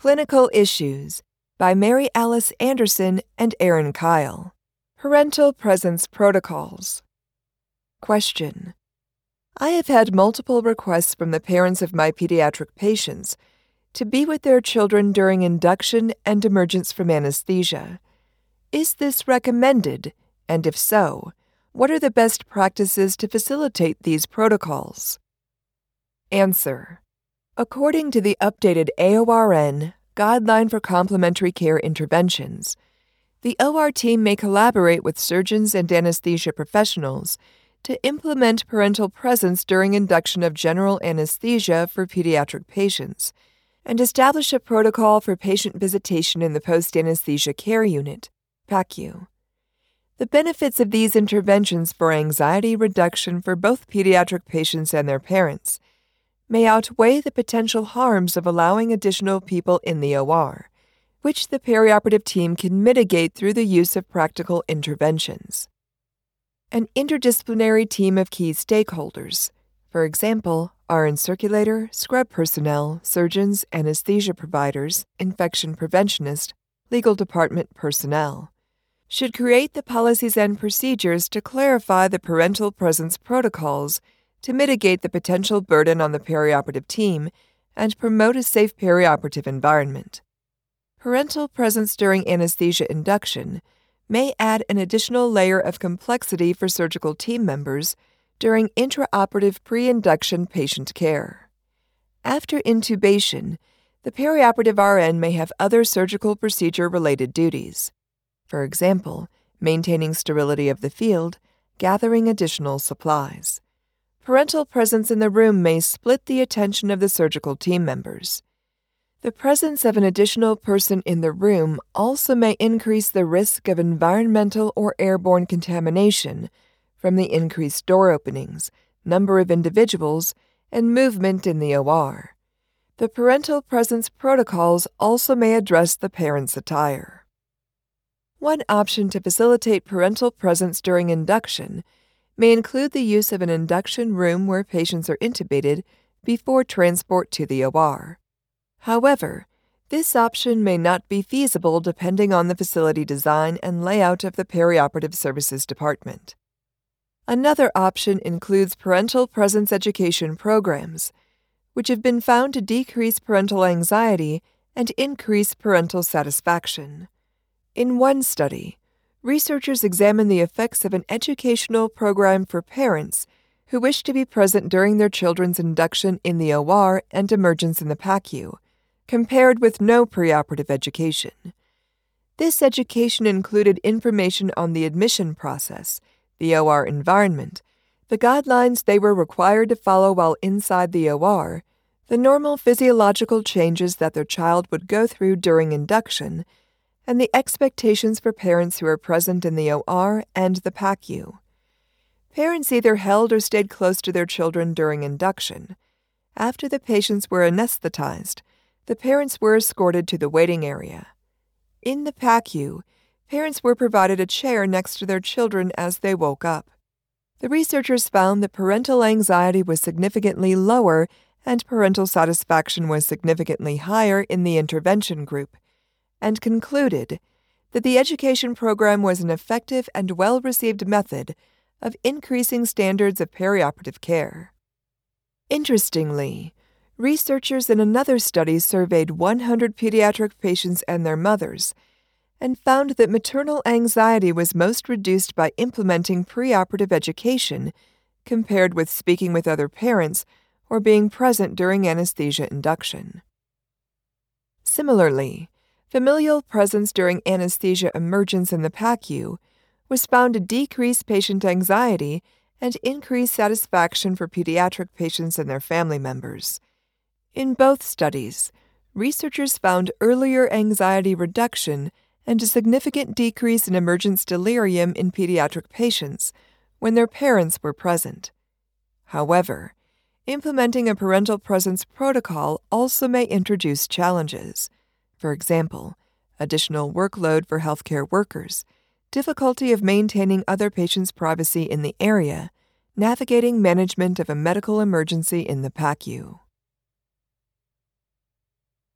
Clinical Issues by Mary Alice Anderson and Aaron Kyle. Parental Presence Protocols. Question I have had multiple requests from the parents of my pediatric patients to be with their children during induction and emergence from anesthesia. Is this recommended? And if so, what are the best practices to facilitate these protocols? Answer According to the updated AORN Guideline for Complementary Care Interventions, the OR team may collaborate with surgeons and anesthesia professionals to implement parental presence during induction of general anesthesia for pediatric patients and establish a protocol for patient visitation in the post anesthesia care unit, PACU. The benefits of these interventions for anxiety reduction for both pediatric patients and their parents may outweigh the potential harms of allowing additional people in the OR, which the perioperative team can mitigate through the use of practical interventions. An interdisciplinary team of key stakeholders, for example, RN circulator, scrub personnel, surgeons, anesthesia providers, infection preventionist, legal department personnel, should create the policies and procedures to clarify the parental presence protocols to mitigate the potential burden on the perioperative team and promote a safe perioperative environment. Parental presence during anesthesia induction may add an additional layer of complexity for surgical team members during intraoperative pre induction patient care. After intubation, the perioperative RN may have other surgical procedure related duties. For example, maintaining sterility of the field, gathering additional supplies. Parental presence in the room may split the attention of the surgical team members. The presence of an additional person in the room also may increase the risk of environmental or airborne contamination from the increased door openings, number of individuals, and movement in the OR. The parental presence protocols also may address the parent's attire. One option to facilitate parental presence during induction may include the use of an induction room where patients are intubated before transport to the OR. However, this option may not be feasible depending on the facility design and layout of the perioperative services department. Another option includes parental presence education programs, which have been found to decrease parental anxiety and increase parental satisfaction. In one study, researchers examined the effects of an educational program for parents who wish to be present during their children's induction in the OR and emergence in the PACU, compared with no preoperative education. This education included information on the admission process, the OR environment, the guidelines they were required to follow while inside the OR, the normal physiological changes that their child would go through during induction, and the expectations for parents who are present in the OR and the PACU. Parents either held or stayed close to their children during induction. After the patients were anesthetized, the parents were escorted to the waiting area. In the PACU, parents were provided a chair next to their children as they woke up. The researchers found that parental anxiety was significantly lower and parental satisfaction was significantly higher in the intervention group and concluded that the education program was an effective and well received method of increasing standards of perioperative care. Interestingly, researchers in another study surveyed 100 pediatric patients and their mothers and found that maternal anxiety was most reduced by implementing preoperative education compared with speaking with other parents or being present during anesthesia induction. Similarly, familial presence during anesthesia emergence in the PACU was found to decrease patient anxiety and increase satisfaction for pediatric patients and their family members. In both studies, researchers found earlier anxiety reduction and a significant decrease in emergence delirium in pediatric patients when their parents were present. However, implementing a parental presence protocol also may introduce challenges. For example, additional workload for healthcare workers, difficulty of maintaining other patients' privacy in the area, navigating management of a medical emergency in the PACU.